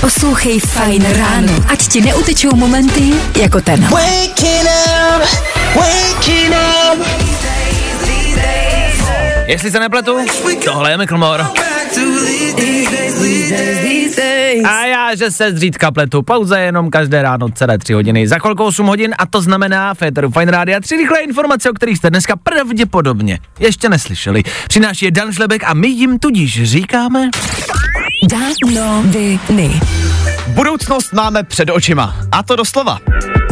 Poslouchej Fajn ráno, ať ti neutečou momenty jako ten. Jestli se nepletu, tohle je Miklmore. A já, že se zřídka pletu, pauze jenom každé ráno celé tři hodiny. Za chvilku 8 hodin a to znamená Féteru Fine Radio tři rychlé informace, o kterých jste dneska pravděpodobně ještě neslyšeli. Přináší je Dan Šlebek a my jim tudíž říkáme... Danoviny. Budoucnost máme před očima. A to doslova.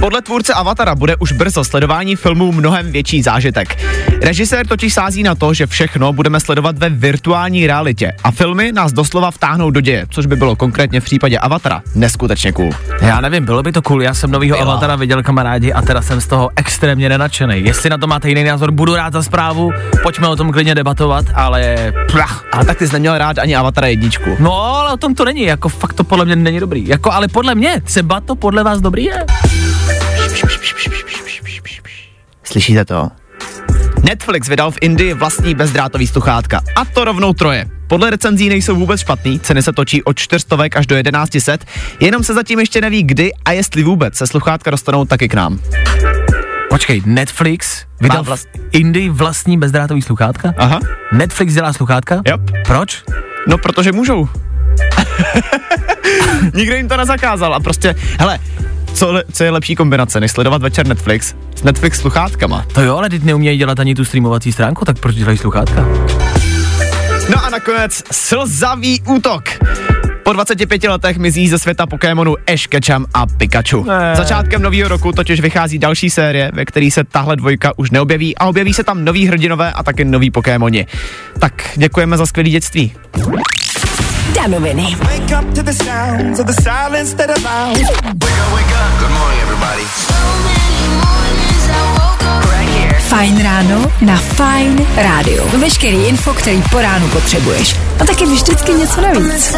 Podle tvůrce Avatara bude už brzo sledování filmů mnohem větší zážitek. Režisér totiž sází na to, že všechno budeme sledovat ve virtuální realitě a filmy nás doslova vtáhnou do děje, což by bylo konkrétně v případě Avatara neskutečně cool. Já nevím, bylo by to cool, já jsem novýho Bylo. Avatara viděl kamarádi a teda jsem z toho extrémně nenačený. Jestli na to máte jiný názor, budu rád za zprávu, pojďme o tom klidně debatovat, ale plach. Ale tak ty jsi neměl rád ani Avatara jedničku. No, ale o tom to není, jako fakt to podle mě není dobrý. Jako, ale podle mě, třeba to podle vás dobrý je. Slyšíte to? Netflix vydal v Indii vlastní bezdrátový sluchátka. A to rovnou troje. Podle recenzí nejsou vůbec špatný, ceny se točí od 400 až do 1100, jenom se zatím ještě neví kdy a jestli vůbec se sluchátka dostanou taky k nám. Počkej, Netflix vydal vlast- Indii vlastní bezdrátový sluchátka? Aha. Netflix dělá sluchátka? Yep. Proč? No, protože můžou. Nikdo jim to nezakázal a prostě, hele, co, le, co je lepší kombinace, než sledovat večer Netflix s Netflix sluchátkama. To jo, ale teď neumějí dělat ani tu streamovací stránku, tak proč dělají sluchátka? No a nakonec slzavý útok. Po 25 letech mizí ze světa Pokémonu Ash Ketchum a Pikachu. Ne. Začátkem nového roku totiž vychází další série, ve které se tahle dvojka už neobjeví a objeví se tam noví hrdinové a taky noví Pokémoni. Tak děkujeme za skvělé dětství. Danoviny. Wake up to the sounds of the silence that allows. Good morning, everybody. Fajn ráno na Fajn rádiu. Veškerý info, který po ránu potřebuješ. A taky vždycky něco navíc.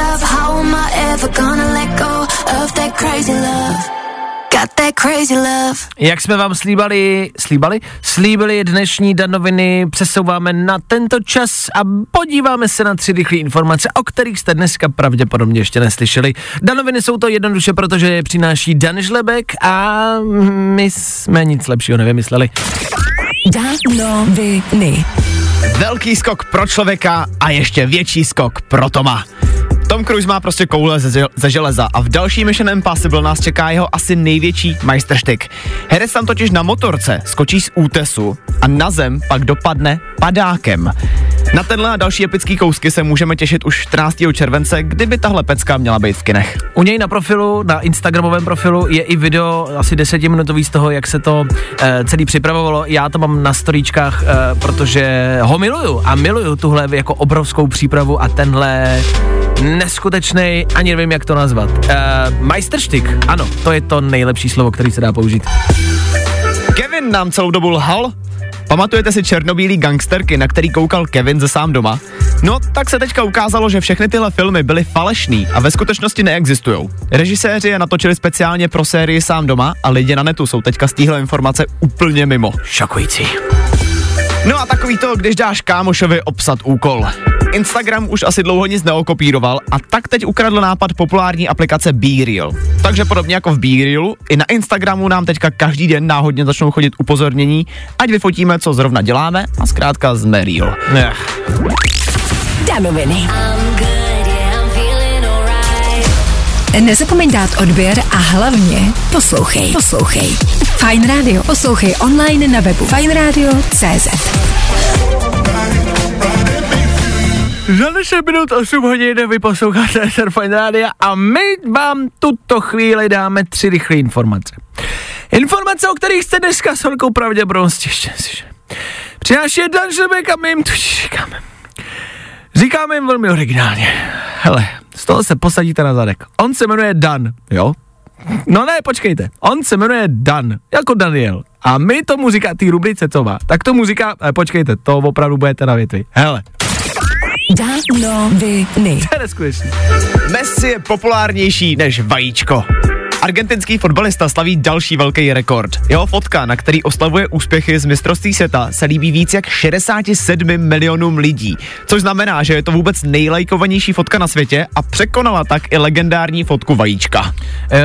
Jak jsme vám slíbali, slíbali? Slíbili dnešní danoviny, přesouváme na tento čas a podíváme se na tři rychlé informace, o kterých jste dneska pravděpodobně ještě neslyšeli. Danoviny jsou to jednoduše, protože je přináší Dan Žlebek a my jsme nic lepšího nevymysleli. Danoviny. Velký skok pro člověka a ještě větší skok pro Toma. Tom Cruise má prostě koule ze, ze železa a v další Mission Impossible nás čeká jeho asi největší majstrštyk. Herec tam totiž na motorce skočí z útesu a na zem pak dopadne padákem. Na tenhle a další epický kousky se můžeme těšit už 14. července, kdyby tahle pecka měla být v kinech. U něj na profilu, na Instagramovém profilu je i video asi desetiminutový z toho, jak se to e, celý připravovalo. Já to mám na storíčkách, e, protože ho miluju a miluju tuhle jako obrovskou přípravu a tenhle neskutečný, ani nevím, jak to nazvat. E, majsterštyk, ano, to je to nejlepší slovo, který se dá použít. Kevin nám celou dobu lhal. Pamatujete si černobílý gangsterky, na který koukal Kevin ze sám doma? No, tak se teďka ukázalo, že všechny tyhle filmy byly falešný a ve skutečnosti neexistují. Režiséři je natočili speciálně pro sérii sám doma a lidi na netu jsou teďka z téhle informace úplně mimo. Šokující. No a takový to, když dáš kámošovi obsat úkol. Instagram už asi dlouho nic neokopíroval a tak teď ukradl nápad populární aplikace BeReal. Takže podobně jako v BeRealu, i na Instagramu nám teďka každý den náhodně začnou chodit upozornění, ať vyfotíme, co zrovna děláme a zkrátka jsme real. Danoviny. Nezapomeň dát odběr a hlavně poslouchej. Poslouchej. Fajn rádio. Poslouchej online na webu fajnradio.cz. Za 10 minut 8 hodin vy posloucháte SR Radio a my vám tuto chvíli dáme tři rychlé informace. Informace, o kterých jste dneska s velkou pravděpodobností ještě neslyšeli. Přináší je Dan Žebek a my jim tu říkáme. Říkáme jim velmi originálně. Hele, z toho se posadíte na zadek. On se jmenuje Dan, jo? No ne, počkejte. On se jmenuje Dan, jako Daniel. A my tomu říká, ty rubrice co má, tak tomu říká, eh, počkejte, to opravdu budete na větvi. Hele, Danoviny. to je neskutečný. Messi je populárnější než vajíčko. Argentinský fotbalista slaví další velký rekord. Jeho fotka, na který oslavuje úspěchy z mistrovství světa, se líbí víc jak 67 milionům lidí. Což znamená, že je to vůbec nejlajkovanější fotka na světě a překonala tak i legendární fotku vajíčka. E,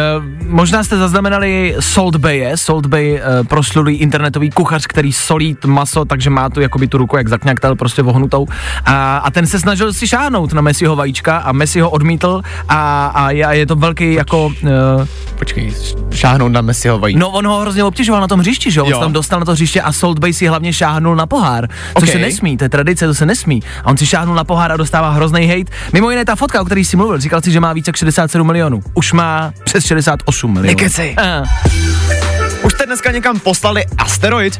možná jste zaznamenali Salt Bay, Salt Bay e, proslulý internetový kuchař, který solí maso, takže má tu jakoby tu ruku jak zakňaktel prostě vohnutou. A, a ten se snažil si šáhnout na Messiho vajíčka a Messi ho odmítl a, a je, je to velký jako... E, Počkej, šáhnout na Messiho vajíčka. No on ho hrozně obtěžoval na tom hřišti, že jo? On Jo. tam dostal na to hřiště a Salt Bay si hlavně šáhnul na pohár, což Ok. se nesmí, to je tradice, to se nesmí. A on si šáhnul na pohár a dostává hrozný hate. Mimo jiné ta fotka, o který jsi mluvil, říkal si, že má více jak 67 milionů. Už má přes 68 milionů. Nekecej. A, Už jste dneska někam poslali asteroid?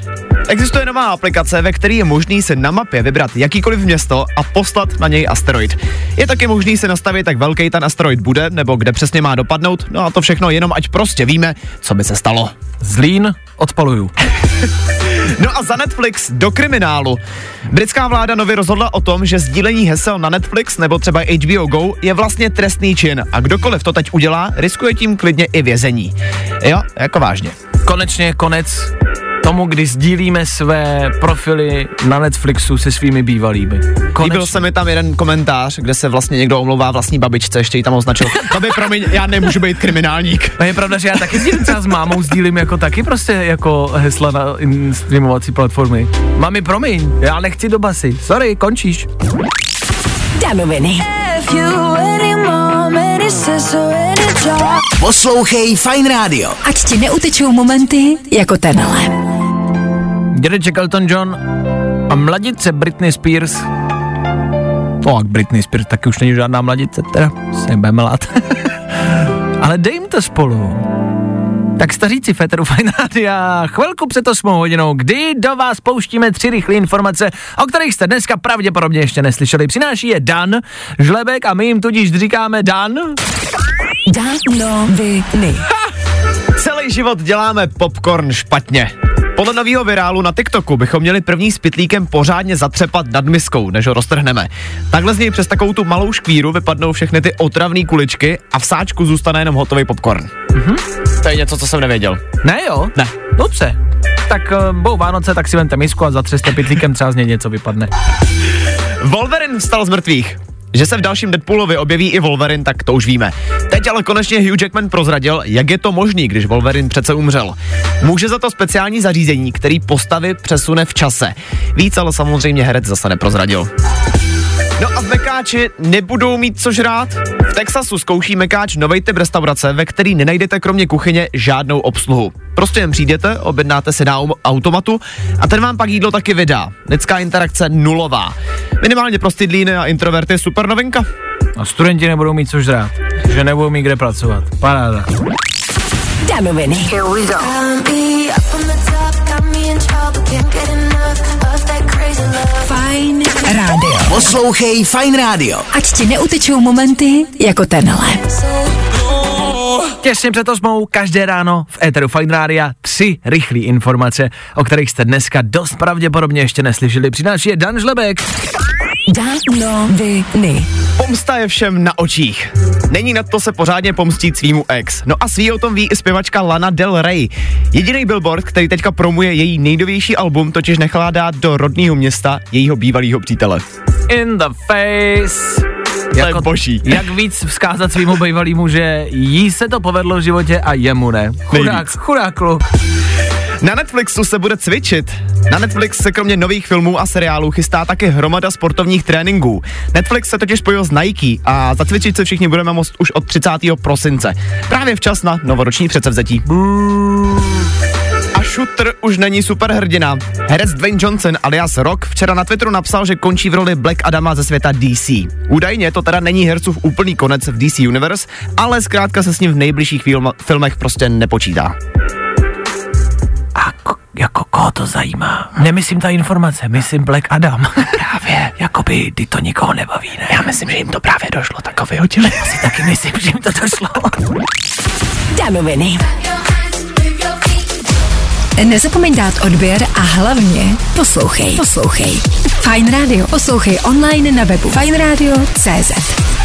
Existuje nová aplikace, ve které je možný se na mapě vybrat jakýkoliv město a poslat na něj asteroid. Je taky možný se nastavit, jak velký ten asteroid bude, nebo kde přesně má dopadnout, no a to všechno jenom ať prostě víme, co by se stalo. Zlín odpaluju. No a za Netflix do kriminálu. Britská vláda nově rozhodla o tom, že sdílení hesel na Netflix nebo třeba HBO Go je vlastně trestný čin a kdokoliv to teď udělá, riskuje tím klidně i vězení. Jo, jako vážně. Konečně konec tomu, kdy sdílíme své profily na Netflixu se svými bývalými. Konečně. Líbil se mi tam jeden komentář, kde se vlastně někdo omlouvá vlastní babičce, ještě ji tam označil. Babi, promiň, já nemůžu být kriminálník. A je pravda, že já taky sdílím třeba s mámou, sdílím jako taky prostě jako hesla na streamovací platformy. Mami, promiň, já nechci do basy. Sorry, končíš. Danoviny. Poslouchej Fine Radio. Ať ti neutečou momenty jako tenhle. Dědeček Elton John a mladice Britney Spears. No, a Britney Spears taky už není žádná mladice, teda se nebudeme lát. Ale dej jim to spolu. Tak staříci Féteru Fine Rádia, chvilku před 8 hodinou, kdy do vás pouštíme tři rychlé informace, o kterých jste dneska pravděpodobně ještě neslyšeli. Přináší je Dan Žlebek a my jim tudíž říkáme Dan. Danoviny. Celý život děláme popcorn špatně. Podle nového virálu na TikToku bychom měli první s pitlíkem pořádně zatřepat nad miskou, než ho roztrhneme. Takhle z něj přes takovou tu malou škvíru vypadnou všechny ty otravné kuličky a v sáčku zůstane jenom hotový popcorn. Mhm. To je něco, co jsem nevěděl. Ne jo? Ne. Dobře. Tak uh, budou Vánoce, tak si vemte misku a zatřeste pitlíkem, třeba z něj něco vypadne. Wolverine vstal z mrtvých. Že se v dalším Deadpoolovi objeví i Wolverine, tak to už víme. Teď ale konečně Hugh Jackman prozradil, jak je to možný, když Wolverine přece umřel. Může za to speciální zařízení, který postavy přesune v čase. Víc ale samozřejmě herec zase neprozradil. No a v Mekáči nebudou mít co žrát. V Texasu zkouší Mekáč nový typ restaurace, ve který nenajdete kromě kuchyně žádnou obsluhu. Prostě jen přijdete, objednáte si na au- automatu a ten vám pak jídlo taky vydá. Lidská interakce nulová. Minimálně pro stydlíny a introverty super novinka. A studenti nebudou mít co žrát, že nebudou mít kde pracovat. Paráda. Enough of that crazy love. Fajn rádio. Poslouchej Fine Radio. Ať ti neutečou momenty jako tenhle. Těsně před osmou, každé ráno v Eteru Fine Rádia tři rychlé informace, o kterých jste dneska dost pravděpodobně ještě neslyšeli. Přináší je Dan Žlebek. Danoviny. Pomsta je všem na očích. Není na to se pořádně pomstit svýmu ex. No a svý o tom ví i zpěvačka Lana Del Rey. Jediný billboard, který teďka promuje její nejnovější album, totiž nechala dát do rodného města jejího bývalého přítele. In the face. To je boží. Jak víc vzkázat svýmu bývalýmu, že jí se to povedlo v životě a jemu ne. Chudák, chudák kluk. Na Netflixu se bude cvičit. Na Netflix se kromě nových filmů a seriálů chystá taky hromada sportovních tréninků. Netflix se totiž spojil s Nike a zacvičit se všichni budeme moct už od 30. prosince. Právě včas na novoroční předsevzetí. A Shooter už není superhrdina. Herec Dwayne Johnson alias Rock včera na Twitteru napsal, že končí v roli Black Adama ze světa DC. Údajně to teda není hercův úplný konec v DC Universe, ale zkrátka se s ním v nejbližších film- filmech prostě nepočítá. A ko, jako koho to zajímá? Nemyslím ta informace, myslím Black Adam. právě, jakoby, ty to nikoho nebaví, ne? Já myslím, že jim to právě došlo, tak ho vyhodili. Já si taky myslím, že jim to došlo. Danoviny. Nezapomeň dát odběr a hlavně poslouchej. Poslouchej. Fine Radio. Poslouchej online na webu fajnradio.cz.